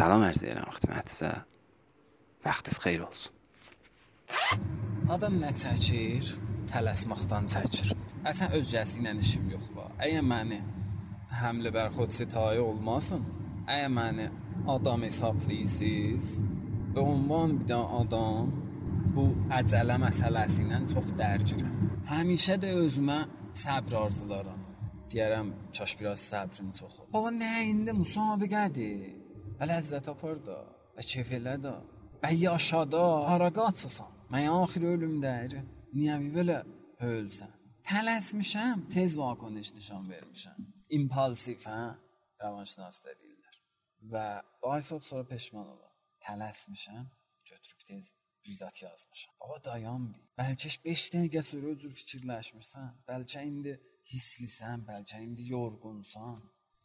Salam ərz edirəm xidmətinizə. Vaxtınız xeyir olsun. Adam nə çəkir? Tələsməkdən çəkir. Əsən özcəsi ilə işim yox var. Əgər məni həmlə bər xod sitayə olmasın, əgər məni adam hesablayırsınız, və ünvan bir dənə adam bu əcələ məsələsi ilə çox dərgirəm. Həmişə də özümə səbr arzularam. Deyərəm, kaş biraz səbrim çox ol. Baba nə indi müsabiqədir. Və ləzzət apar da, və keyf elə də. Və yaşa da, hara qaçırsan? Mən axir ölümdəyir. Niyə belə ölsən? Tələsmişəm, tez vakoniş nişan vermişəm. İmpulsiv, hə? Rəvanşünas da deyirlər. Və Aysop sonra peşman olur. Tələsmişəm, götürüb tez bir zat yazmışam. Baba dayan bir. Bəlkə 5 dəqiqə sonra özür fikirləşmirsən. Bəlkə indi hislisən, bəlkə indi yorğunsan.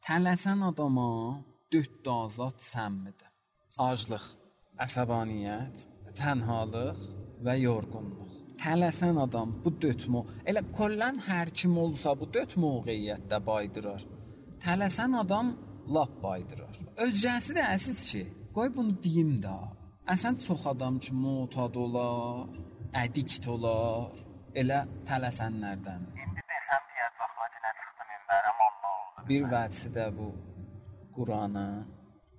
Tələsən adama dörd azad sənmidir. Aclıq, əsəbaniyyət, tənhalıq və yorğunluq. Tələsən adam bu dötmü, elə kollən hər kim olsa bu döt mövqeyiyyətdə baydırar. Tələsən adam lap baydırar. Özcəsi də əsiz ki, qoy bunu deyim də. Əsən çox adam ki, motad olar, ədikt olar, elə tələsənlərdən. İndi desəm piyad vaxtı nə çıxdı minbərə oldu. Bir vədsi də bu Quranın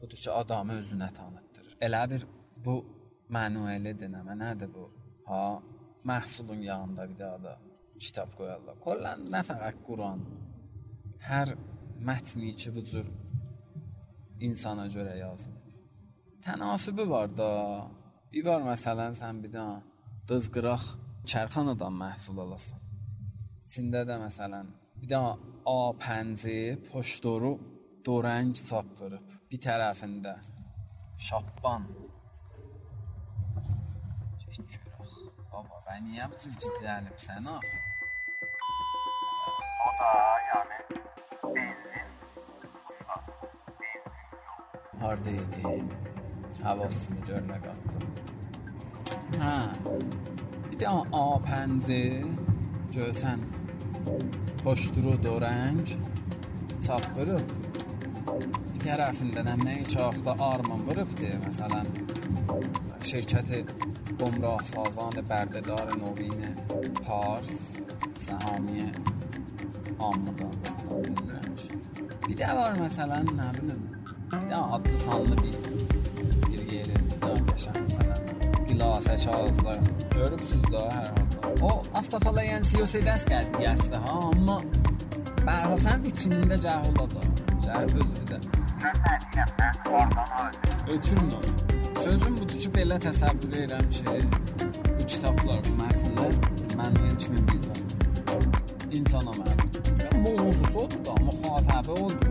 budur ki, adamı özünə tanıtdırır. Elə bir bu manuelidir, nə nədir bu? Ha, məhsulun yanında bir daha da kitab qoyarlar. Kollən nə fəqət Quran. Hər mətni ki bu cür insana görə yazılıb. Tənasibi var da. Bir var məsələn sən bir dənə dızqıraq çərxanadan məhsul alasan. İçində də məsələn bir dənə A5 poştoru dorəng çap vurub. Bir tərəfində şapban. Çəkirək. Baba, mən niyə bu cür gicəlib sənə? O da yəni benzin Harda idi? Havasını görmə qatdım. Hə. Bir də A5 görsən poşturu dorəng çap vurub. Bir tərəfində nəmnəyi çaxda arman vurubdu. Məsələn, şirkəti Qomrah Sazan Bərdədar Novine Pars Səhamiyə Ammadan zaten bilmirəm ki. Bir də var məsələn, nə bilim, bir də adlı sanlı bir bir yeri, bir də qəşəng məsələn, Dilasə Kazlar. Görübsüz də hər halda. O avtofalayan siyasi dəst qəzi gəzdi ha, amma Bərhasən vitrinində cəhul da. Cəhul özü də. Mən nə deyirəm, mən oradan öldüm. Ötürün o. Sözüm budur ki, belə təsəvvür edirəm ki, bu kitablar, bu mətnlər mənim kimi bizə insana mənim. Mövzusu odur da, müxatabə odur.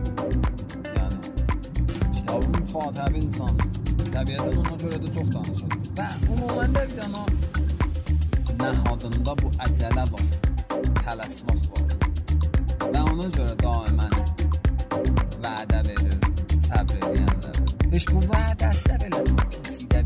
Yəni kitabın müxatabı insan. Təbiətən ona görə də çox danışır. Və ümumən də bir dənə nəhadında bu əcələ var, tələsmək var. Və ona görə daimən vədə verir səbr edənlərə. Heç bu vədəsi də belə çox kisidə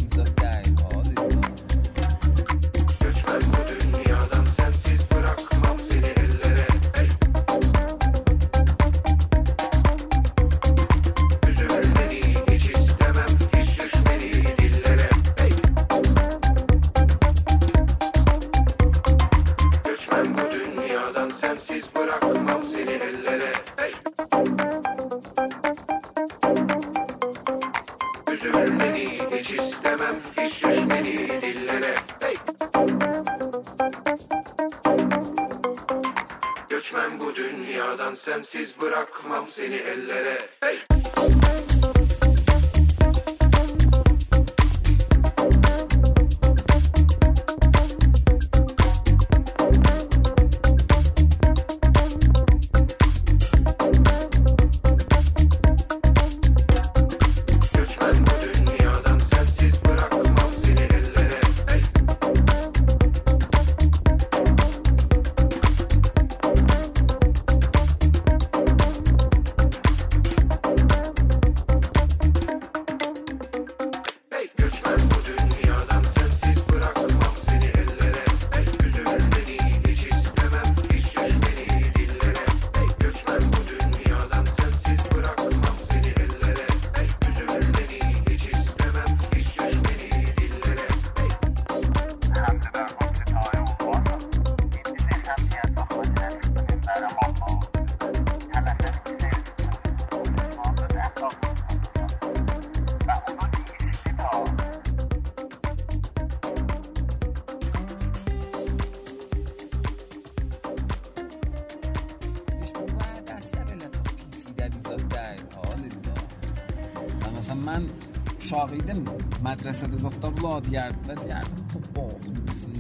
mən uşaq idim, mədrəsədə zotdablad yerdə deyərdim, bu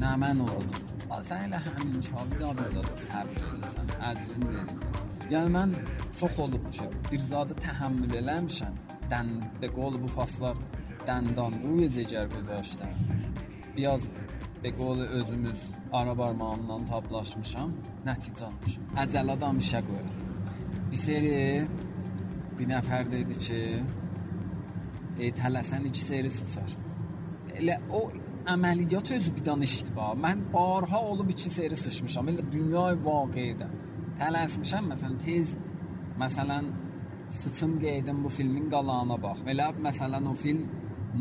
nə mən olacam. Sən elə həmin Şavid Abizadə səbr eləsən, əcrin verilməsin. Yəni mən çox olub ki, bir zadı təhəmmül eləmişəm. Dən be qol bu faslar dəndan ruyə cəgər güzəştəm. Biraz be qol özümüz ara barmağımdan tablaşmışam, nəticə almışam. Əcəl adam işə qoyur. Bir seri bir nəfər dedi ki, tələsən iki seri sıçar. Elə o əməliyyat özü bir danışdı. Mən barha olub iki seri sıçmışam. Elə dünyay vaqiədə. Tələsmişəm məsələn tez məsələn sıçım qeydim bu filmin qalanına bax. Elə məsələn o film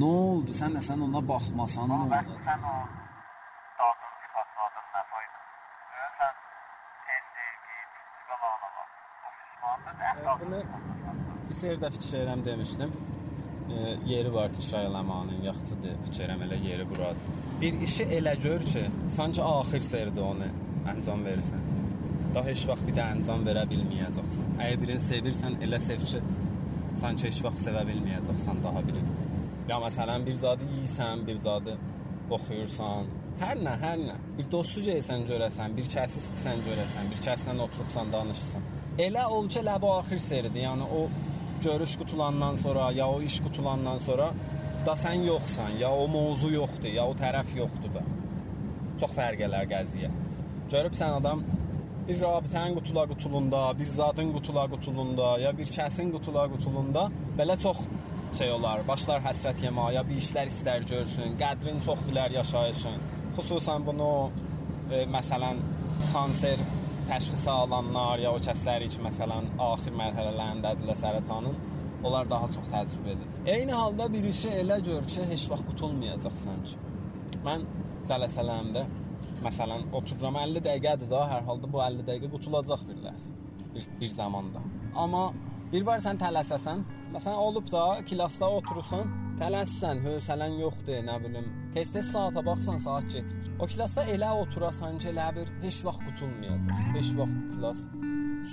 nə oldu? Sən də sən ona baxmasan nə olacaq? sen o Bunu bir seyirdə fikir edirəm demişdim. E, yeri var təkrar eləmənin, yaxşıdır. Fikir edirəm elə yeri buradır. Bir işi elə gör ki, sanki axir seyirdə onu əncam verirsən. Daha heç vaxt bir də əncam verə bilməyəcəksən. Əgər birini sevirsən, elə sev ki, sanki heç vaxt sevə bilməyəcəksən daha birini. Ya məsələn bir zadı yeyirsən, bir zadı oxuyursan, hər nə, hər nə. Bir dostu gəlsən görəsən, bir kəsi istəsən görəsən, bir kəslə oturubsan, danışırsan. Elə ol ki, elə bu axir seridir. Yəni o görüş qutulandan sonra, ya o iş qutulandan sonra da sən yoxsan, ya o mövzu yoxdur, ya o tərəf yoxdur da. Çox fərq elər qəziyyə. Görübsən adam bir rabitənin qutula qutulunda, bir zadın qutula qutulunda, ya bir kəsin qutula qutulunda belə çox şey olar. Başlar həsrət yemaya, bir işlər istər görsün, qədrin çox bilər yaşayışın. Xüsusən bunu e, məsələn kanser təşxisi alanlar ya o kəslər ki, məsələn axir mərhələlərindədirlər sərətanın, onlar daha çox təcrübə edir. Eyni halda bir işi elə gör ki, heç vaxt qutulmayacaqsan ki. Mən cələsələmdə məsələn otururam 50 dəqiqədir da, hər halda bu 50 dəqiqə qutulacaq bir ləhzə. Bir, bir zamanda. Amma bir var sən tələsəsən, məsələn olub da klassda oturursan, tələssən, hövsələn yoxdur, nə bilim. Tez-tez saata baxsan, saat getmir. O klassda elə oturasan ki, elə bir heç vaxt qutulmayacaq. Heç vaxt klass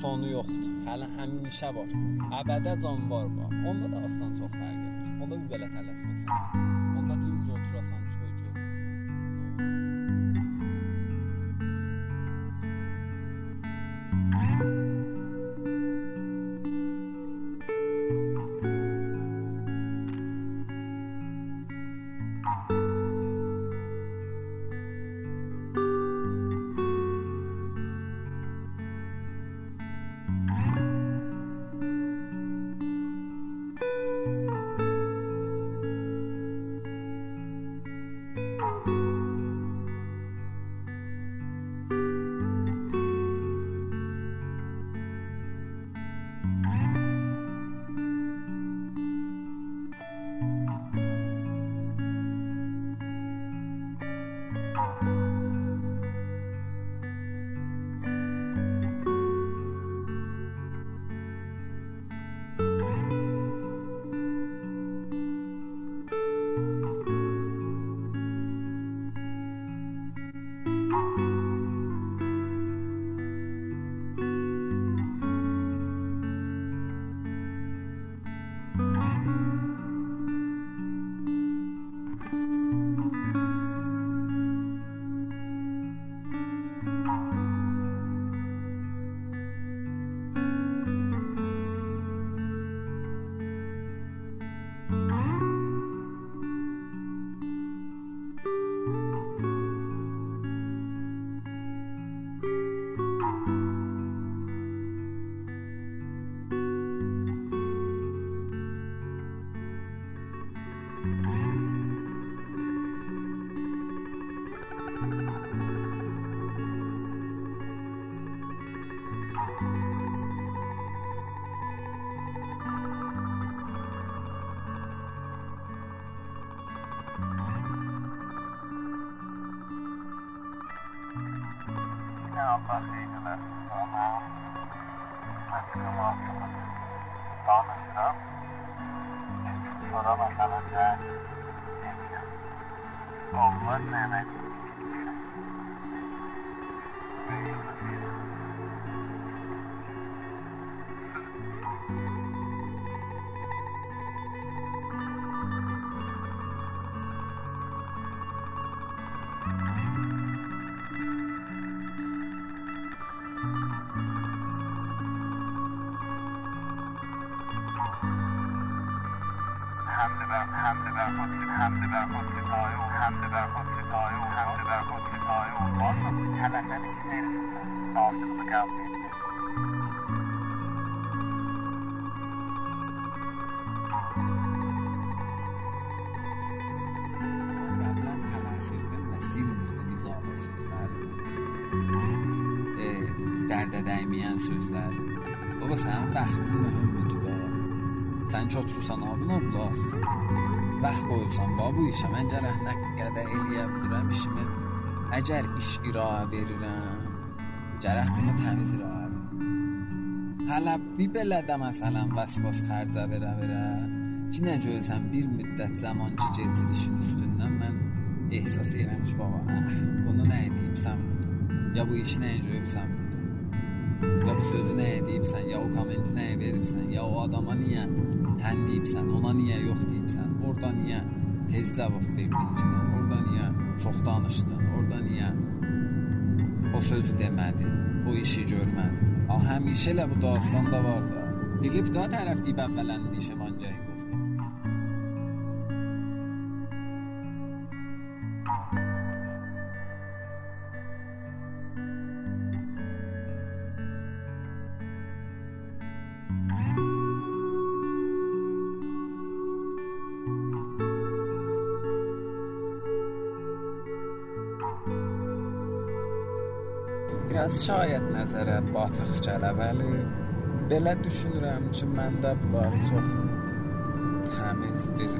sonu yoxdur. Hələ həmişə var. Əbədə can var bax. Onda da aslan çox fərq edir. Onda bir belə tələsməsən. Onda dincə oturasan ki, حمله بر حمله بر خود حمله بر خود ستایه و حمله بر خود ستایه و حمله بر خود ستایه و işleri sağlıklı kabul etti. Qəbulən tələsirdim və silmirdim izafə sözləri. E, dərdə dəyməyən sözləri. Baba sənin vaxtın mühümdür. Sən ki oturursan abuna qulaq assan. Vaxt qoyursan ba bu işə mən gərək nə qədər eləyə bilirəm işimi. Əgər iş iraə verirəm, gərək bunu təmiz iraə verim. Hələ bir belə də məsələn vəsvas xərcə verə verə. Ki nə görsən bir müddət zaman ki keçir işin üstündən mən ehsas edirəm ki, baba, əh, bunu nə edibsən burada? Ya bu işi nə görübsən burada? Ya bu sözü nə edibsən, ya o kommenti nə veribsən, ya o adama niyə hən deyibsən, ona niyə yox deyibsən, orada niyə tez cavab verdin ki, orada niyə çox danışdın, orada niyə o sözü demədin, o işi görmədin. Ha, həmişə elə bu dastanda var da. Bilib də tərəf deyib əvvələn dişə Biraz şayət nəzərə batıq gələ bəli. Belə düşünürəm ki, məndə bunları çox təmiz bir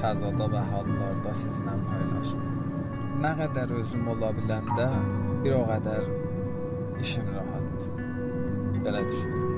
fəzada və hallarda sizlə paylaşım. Nə qədər özüm ola biləndə bir o qədər işim rahatdır. Belə düşünürəm.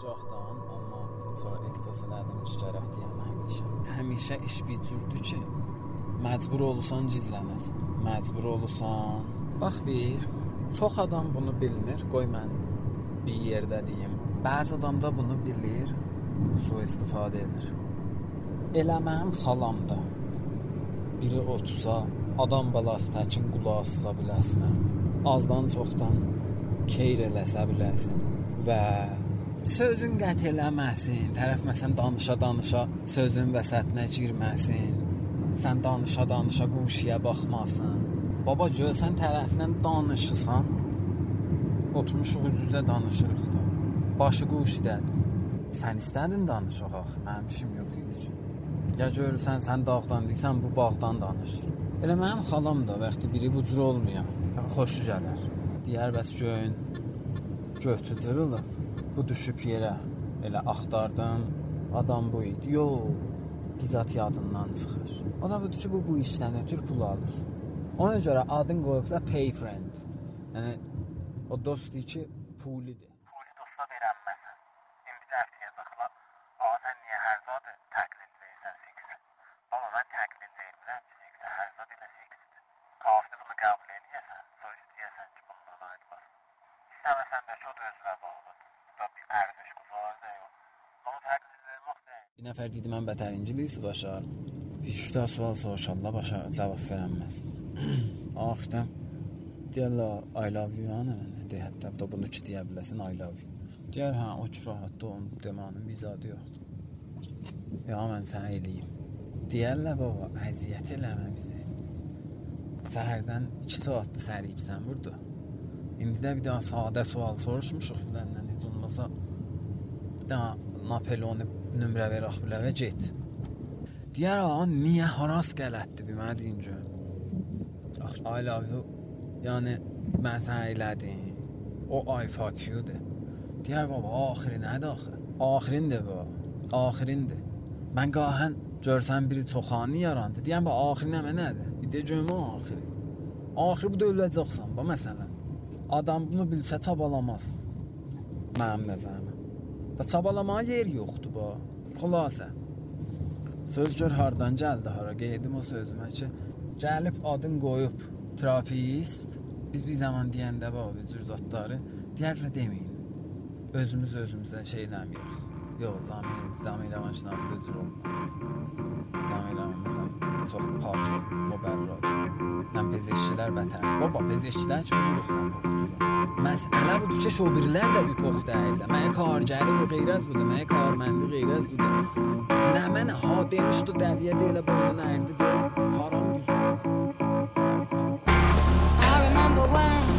Cahdan, amma sonra ehsas elədim ki, gərək deyəm həmişə. Həmişə iş bir cürdür ki, məcbur olursan gizlənəsən. Məcbur olursan. Bax bir, çox adam bunu bilmir. Qoy mən bir yerdə deyim. Bəzi adam da bunu bilir, su istifadə edir. Elə mənim xalam da biri otursa, adam balası təkin qulaq assa biləsinə, azdan çoxdan keyr eləsə biləsin və sözün qət eləməsin. Tərəf məsələn danışa-danışa sözün vəsətinə girməsin. Sən danışa-danışa quşiyə baxmasın. Baba görsən tərəflə danışırsan, oturmuşuq üz-üzə danışırıq da. Başı quşidədir. Sən istədin danışaq axı. Mənim işim yox idi ki. Ya görürsən sən dağdan deyirsən bu bağdan danışır. Elə mənim xalam da vaxtı biri bu cür olmuyor. Xoşu gələr. Deyər bəs göyün götü cırılıb. Bu düşüb yerə. Elə axtardım. Adam bu idi. Yox. Bizzat yadından çıxır. Da budur ki, bu bu işdən ötür pul alır. Ona görə adın qoyublar pay friend. Yəni o dost ki, pulidir. Puli dosta verənməsən. İndi dəftəyə baxla. Aa, sən niyə hər zadı təqlid verirsən seksə? Baba, mən təqlid vermirəm ki, seksə hər zad elə seksdir. Kafir bunu qəbul edirsən, sonra deyəsən ki, bundan ayrılmaz. İstəməsən də ki, o da özünə bağlıdır. Da bir ərziş quzarı da yox. Ama təqlid vermək deyil. Bir nəfər dedi mən bətər ingilis. Bir üç daha sual soruşanda başa cavab verəməz. Axırda deyirlər I love you ana mənə. De hətta da bunu ki deyə biləsən I love you. Deyər hə o ki rahatdır onun demənin vizadı yoxdur. Ya mən sənə eləyim. Deyərlər baba, əziyyət eləmə bizi. Səhərdən 2 saatdır səriyibsən burada. İndi də bir daha sadə sual soruşmuşuq biləndən heç olmasa bir daha Napoleonu nömrə ver ax bilə və get. Deyər ağa niyə haras mənə deyin gör. Ax I love you. Yəni mən sənə elədim. O I fuck you-dur. Deyər baba axırı nədir axı? Axırındır baba. Axırındır. Mən qahən görsən biri çoxanı yarandı. Deyən bax axırı nə nədir? Bir də görmə axırı. Axırı bu da öləcəksən bax məsələn. Adam bunu bilsə çabalamaz. Mənim nəzərimə. Da çabalamağa yer yoxdur bu. Xülasə. Söz gör hardan gəldi, hara qeydim o sözümə ki, gəlib adın qoyub terapist. Biz bir zaman deyəndə bax bu cür zatları deyərlə deməyin. Özümüz özümüzə şey eləməyək. Yox, Zamir, Zamir Rəvanşinası da cür olmaz. Zamir Rəvan məsələn çox pak olur, mübərrad. Nə pezeşçilər bətərdir. Baba, pezeşçilər kimi buruqla poxdur. Məsələ budur ki, şobirlər də bir pox deyirlər. Mənə kargəri bu qeyrəz budur, mənə karməndi qeyrəz budur. Nə mənə ha demişdi dəviyə deyilə boynun ərdi de, haram düzdür. I remember when,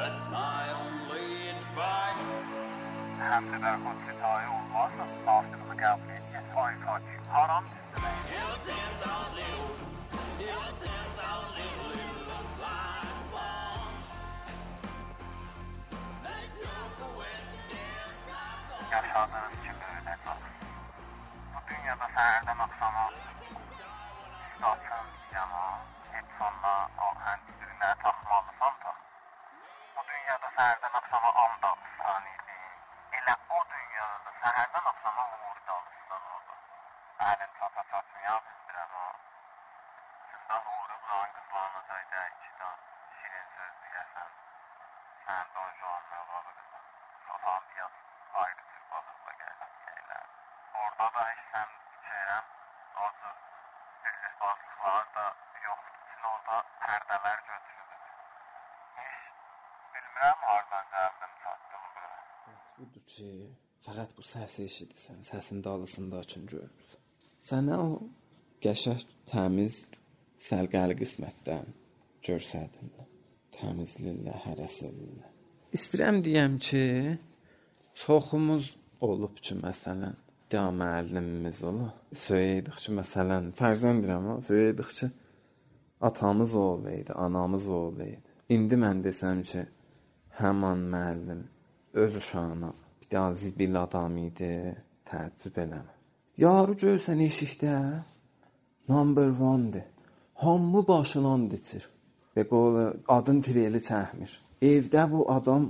That's my only advice. Happy about what to tie all on after the Calvin. Yes, I got you. Hold on. Ever since I was I was little, it looked like fun. But it's no coincidence. Jag känner mig lite nöjd. Och du gör affären också. Staten, jag var ett sådana och hans sina Budur ki, fəqət bu səsi eşidirsən, səsin dalısında üçün görürsən. Sənə o qəşəng, təmiz, səlqəli qismətdən görsədin. Təmizliklə, hərəsəliklə. İstəyirəm deyəm ki, çoxumuz olub ki, məsələn, da müəllimimiz olub. Söylədik ki, məsələn, fərzən deyirəm, ha, söylədik ki, atamız olaydı, anamız olaydı. İndi mən desəm ki, həman müəllim öz uşağına bir daha zibil adam idi, təəccüb eləmə. Yarı görsən eşikdə number 1-dir. Hamı başından keçir. Və qol adın treli çəkmir. Evdə bu adam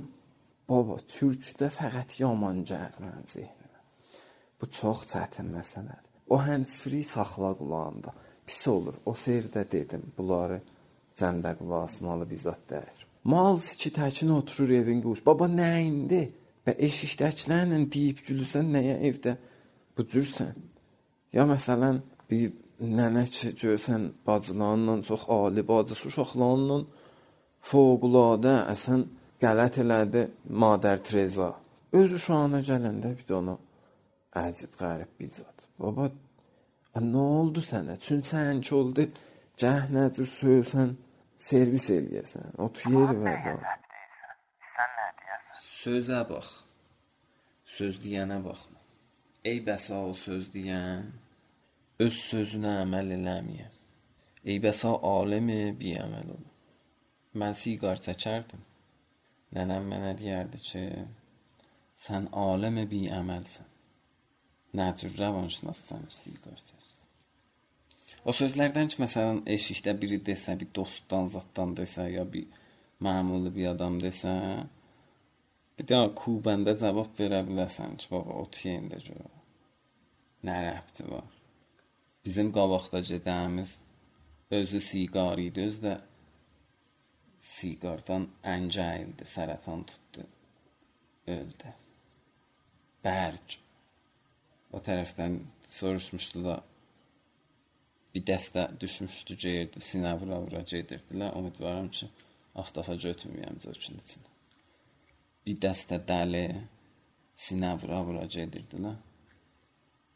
baba türkdə fəqət yaman gəlir mənim zehnimə. Bu çox çətin məsələdir. O hands-free saxla qulağında. Pis olur. O seyirdə dedim, bunları cəmdə qulaq asmalı bizzat deyir. Mal ki təkin oturur evin quş. Baba nə indi? Və eşikdəkilərlə deyib gülürsən nəyə evdə bu cürsən? Ya məsələn bir nənə ki görsən bacılarla çox ali bacısı uşaqlarla fövqəladə əsən qələt elədi Madər Treza. Öz uşağına gələndə bir də ona əcib qərib bir zat. Baba nə oldu sənə? Çünki sən ki oldu cəhnəcür söysən servis eləyəsən. Otur yer və də. Sən nə deyəsən? Sözə bax. Söz deyənə baxma. Ey bəsa o söz deyən öz sözünə əməl eləməyə. Ey bəsa alimi bi əməl ol. Mən siqar çəkərdim. Nənəm mənə deyərdi ki, sən alimi bi əməlsən. Nə cür rəvanşünassan siqar çəkirsən. O sözlərdən ki, məsələn, eşikdə biri desə, bir dostdan, zatdan desə, ya bir məmuli bir adam desə, bir də kubəndə cavab verə bilərsən ki, baba, o tiyində gör. Nə rəbti var? Bizim qabaqda gedəmiz özü siqar idi, özü də siqardan əncə əyildi, sərətan tutdu, öldü. Bərc. O tərəfdən soruşmuşdu da bir dəstə düşmüşdü, geyirdi, sinə vura-vura gedirdilər. Ümidvaram ki, avtafa götürməyəm zökün içinə. Bir dəstə dəli sinə vura-vura gedirdilər.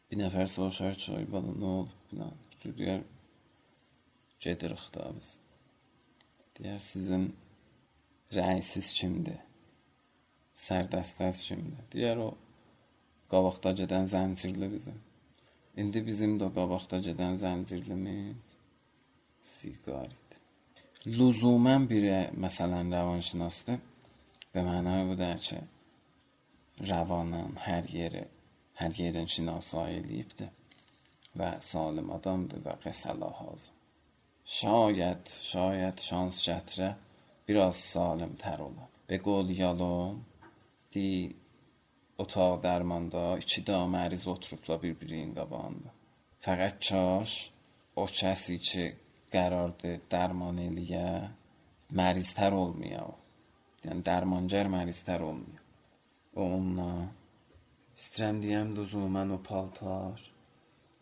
Bir nəfər soruşar ki, ay bala nə olub filan. Deyər, gedirik da biz. Deyər, sizin rəisiz kimdir? Sərdəstəz kimdir? Deyər, o qabaqda gedən zəncirli bizim. İndi bizim də qabaqda gedən zəncirlimiz siqar idi. Lüzumən biri məsələn rəvanşünasdır və mənaya bu da ki, rəvanın hər yeri, hər yerin şinasayı eləyibdir və salim adamdır və qəsələ hazır. Şayət, şayət şans gətirə biraz salim tər ola. Və qol yalom, di otaq dərmanda iki damərz oturublar bir-birinin qabağında. Fəqət çaş o kəsi ki qərardı dərman eləyə, məriztər olmaya o. Yəni dərmancar məriztər olmaya. O onunla istirəm deyəm lüzumən o paltar,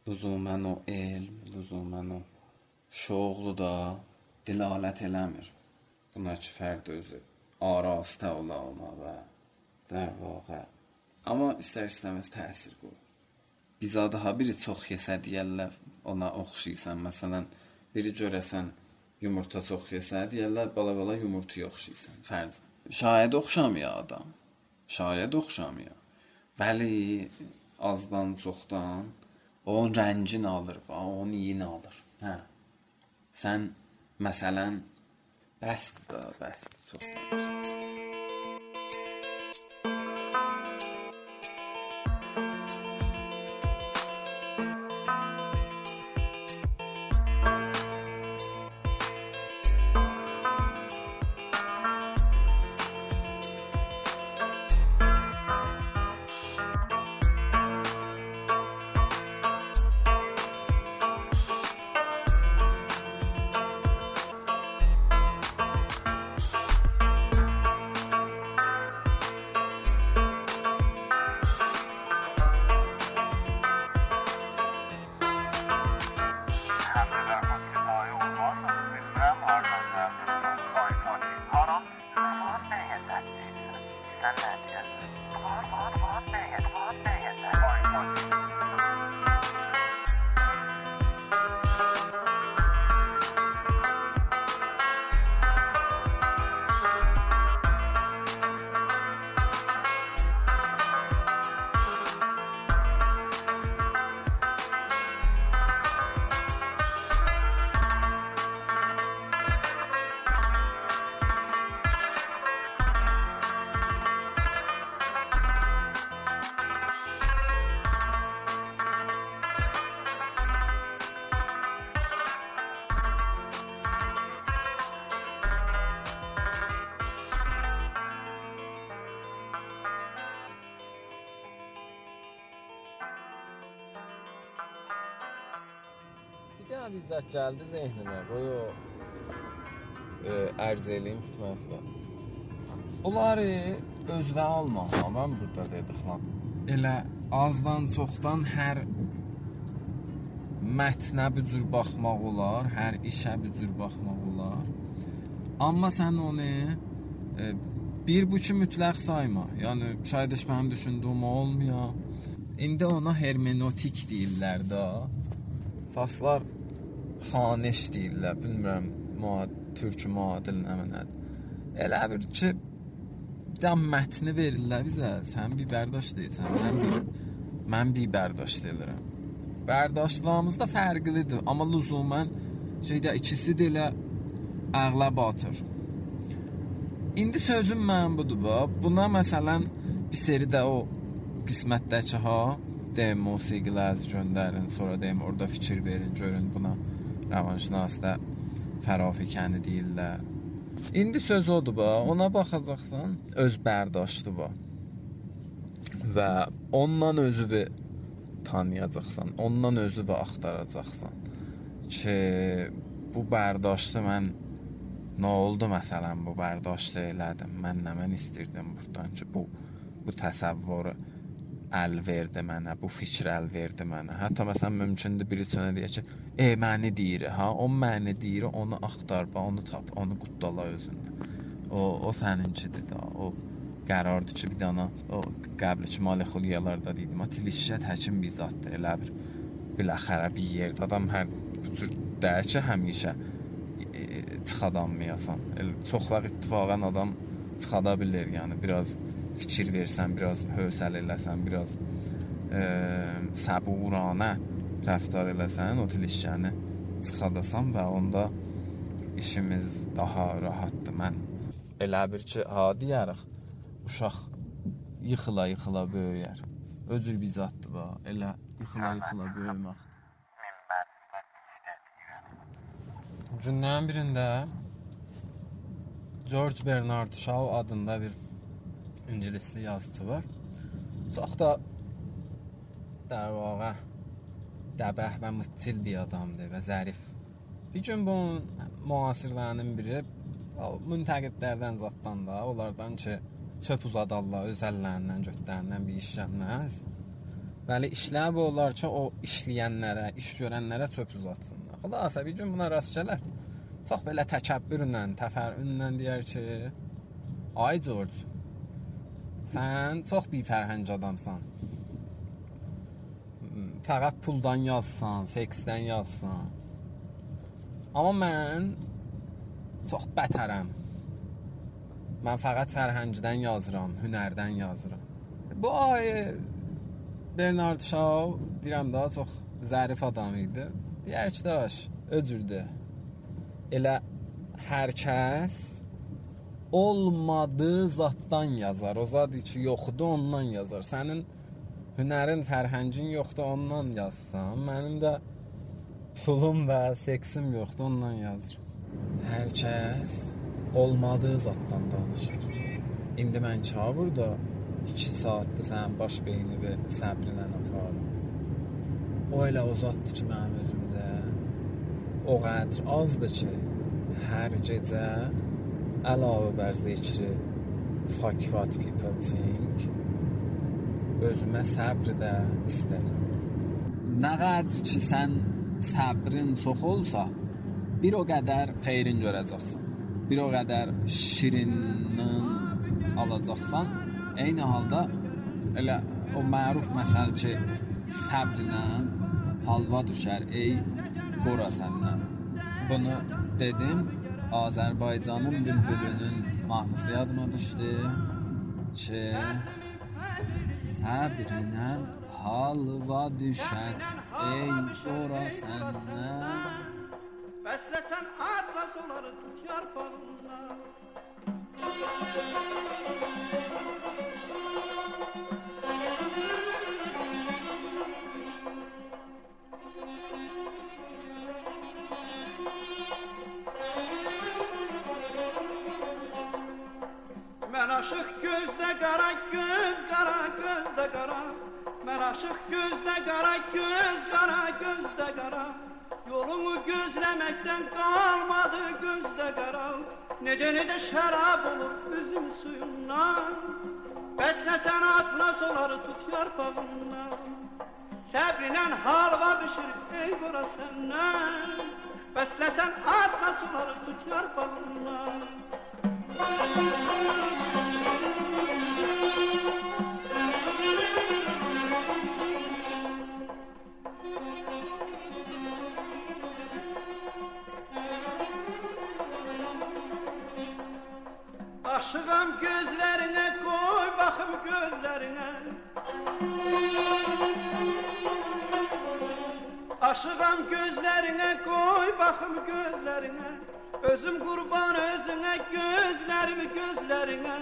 lüzumən o elm, lüzumən o şoğlu da dilalət eləmir. Buna ki fərd özü arastə ola olma və dər vaqə Amma istər-istəməz təsir qoyur. Bizə daha biri çox yesə deyərlər, ona oxşayırsan. Məsələn, biri görəsən yumurta çox yesə deyərlər, bala-bala yumurtaya oxşayırsan. Fərz. Şayad oxşamıyor adam. Şayad oxşamıyor. Vəli azdan çoxdan onun rəngini alır, onun iyini alır. Hə. Sən məsələn bəsdir, bəsdir, çox danışdın. Zət gəldi zehnimə. Qoy o e, ərz eləyim xidmətinə. Bunları özvə alma. Mən burada dedik lan. Elə azdan çoxdan hər mətnə bir cür baxmaq olar, hər işə bir cür baxmaq olar. Amma sən onu e, bir bu ki mütləq sayma. Yəni şaید mənim düşündüyüm olmuyor. İndi ona hermeneutik deyirlər də. Faslar xaneş deyirlər. Bilmirəm, müad türk müadil nə mənadır. Elə bir ki dam mətni verirlər bizə. Sən bir bərdaş deyirsən, mən bir mən bir bərdaş deyirəm. Bərdaşlığımız da fərqlidir, amma lüzumən şeydə ikisi də elə ağla batır. İndi sözüm mənim budur bu. Buna məsələn bir seri də o qismətdəki ha deyim musiqilər göndərin, sonra deyim orada fikir verin, görün buna rəvanşünasda fərafikəni deyirlər. İndi söz odur bu. Ona baxacaqsan, öz bərdaşdı bu. Və ondan özünü tanıyacaqsan, ondan özünü axtaracaqsan ki, bu bərdaşdı mən nə oldu məsələn bu bərdaşdı elədim. Mən nə mən istirdim burdan ki, bu bu təsəvvürü əl verdi mənə, bu fikir əl verdi mənə. Hətta məsələn mümkündür biri sənə deyə ki, "E məni deyir, ha, o məni deyir, onu axtar, bax, onu tap, onu quddala özündə." O o səninkidir də. O qərardır ki, bir dana o qəbləki molekulyələrdə dedim, atilişət həkim bir zaddır. Elə bir biləxərə bir yerdə adam hər cür deyir ki, həmişə çıxadammayasan. Elə çox vaxt ittifaqən adam çıxada bilər, yəni biraz fikir versən, biraz hövsələ eləsən, biraz e, səburanə rəftar eləsən, o tilişkəni çıxadasan və onda işimiz daha rahatdır. Mən elə bir ki, ha deyərik, uşaq yıxıla yıxıla böyüyər. Öcür bir zaddır bu. Elə yıxıla yıxıla böyümək. Günlərin birində George Bernard Shaw adında bir ingilisli yazıcı var. Çox da در واقع dəbəh və mütçil bir adamdır və zərif. Bir gün bunun müasirlərinin biri o müntəqidlərdən zaddan da, onlardan ki, çöp uzadarlar öz əllərindən, götlərindən bir iş gəlməz. Bəli, işlər bu olar ki, o işləyənlərə, iş görənlərə çöp uzatsınlar. Xülasə bir gün buna rast gələr. Çox belə təkəbbürlə, təfərrünlə deyər ki, ay George, sən çox bir fərhəng adamsan. Fəqət puldan yazsan, seksdən yazsan. Amma mən çox bətərəm. Mən fəqət fərhəngdən yazıram, hünərdən yazıram. Bu ay Bernard Shaw deyirəm daha çox zərif adam idi. Deyər ki, daş, öcürdür. Elə hər kəs olmadığı zatdan yazar. O zad ki, yoxdur, ondan yazar. Sənin hünərin, fərhəngin yoxdur, ondan yazsan. Mənim də pulum və seksim yoxdur, ondan yazıram. Hər kəs olmadığı zatdan danışır. İndi mən ka burada 2 saatdır sənin baş beyni və səbrinlə aparıram. O elə o zatdır ki, mənim özümdə o qədər azdır ki, hər gecə əlavə bər zikri what people think özümə səbr də istər. Nə qədər ki sən səbrin çox olsa, bir o qədər xeyrin görəcəksən. Bir o qədər şirinin alacaqsan. Eyni halda elə o məruf məsəl ki, səbrlə halva düşər ey qora səndən. Bunu dedim, Azərbaycanın bülbülünün mahnısı yadıma düşdü ki səbrinə halva düşər ey qora səndən. Bəsləsən atlas olar tut yarpağından aşıq gözdə qara göz, qara gözdə qara Mən aşıq gözdə qara göz, qara gözdə qara Yolunu gözlemekten kalmadı gözde karal Nece nece şarap olur üzüm suyundan. Beslesen atla soları tut yarpağından Səbrlə halva bişir ey qora səndən Bəsləsən atla suları tut yarpağından Aşığam gözlərinə qoy baxım gözlərinə Aşığam gözlərinə qoy baxım gözlərinə Özüm qurban özünə gözlərimi gözlərinə.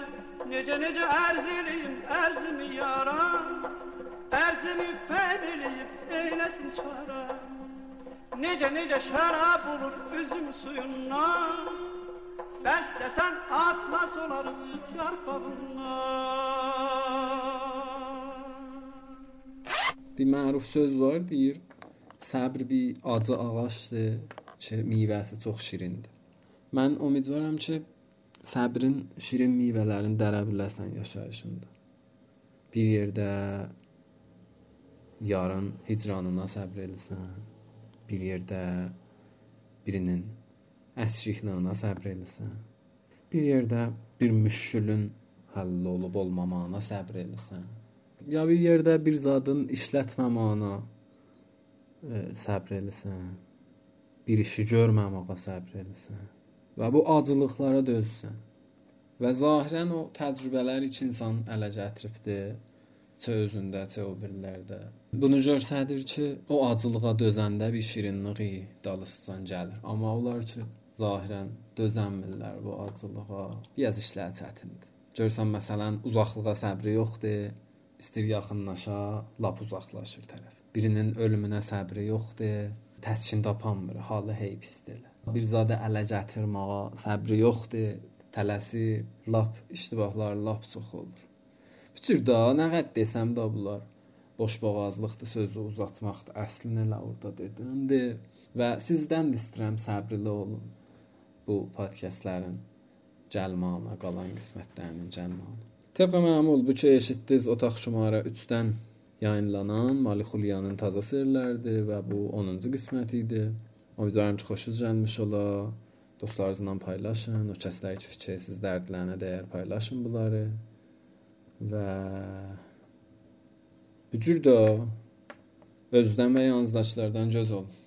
Necə necə ərz eləyim ərzimi yara Ərzimi fəm eləyib eyləsin çara. Necə necə şərab olur üzüm suyundan. Bəstəsən atlas olarım yarpağından. Bir məruf söz var, deyir, səbr bir acı ağacdır ki, meyvəsi çox şirindir. Mən ümidvaram ki, səbrin şirin meyvələrini dərə biləsən yaşayışında. Bir yerdə yarın hicranına səbr eləsən, bir yerdə birinin əsrikliyinə səbr eləsən, bir yerdə bir müşkülün həll olub olmamağına səbr eləsən, ya bir yerdə bir zadın işlətməməyinə e, səbr eləsən, bir işi görməməyə səbr eləsən və bu acılıqlara dözsən. Və zahirən o təcrübələr iki insan ələ gətiribdir. Çə özündə, çə o birilərdə. Bunu göstərir ki, o acılığa dözəndə bir şirinliyi dalısıcan gəlir. Amma onlar ki, zahirən dözənmirlər bu acılığa. Biraz işlər çətindir. Görsən məsələn, uzaqlığa səbri yoxdur. İstir yaxınlaşa, lap uzaqlaşır tərəf. Birinin ölümünə səbri yoxdur. Təskin tapanmır, halı hey pisdir. Bir zadə ələ gətirməyə səbri yoxdur. Tələsir, lap iştibahlar lap çox olur. Bütün da nə qəd desəm də bunlar boş boğazlıqdır, sözü uzatmaqdır. Əslini elə orada dedimdir. Və sizdən də istəyirəm səbrli olun. Bu podkastların gəlməyinə, qalan qismətlərinin gəlməyinə. Təbii məmul bu ki eşitdiniz otaq şumara 3-dən yayınlanan Malik Xulyanın taza serlərdir və bu 10-cu qismət idi. Ümidvaram ki, xoşunuz gəlmiş ola. Dostlarınızla paylaşın. O kəslər ki, fikirsiz dərdlərinə dəyər paylaşın bunları. Və bu cür də özdən və yalnızdaşlardan göz olun.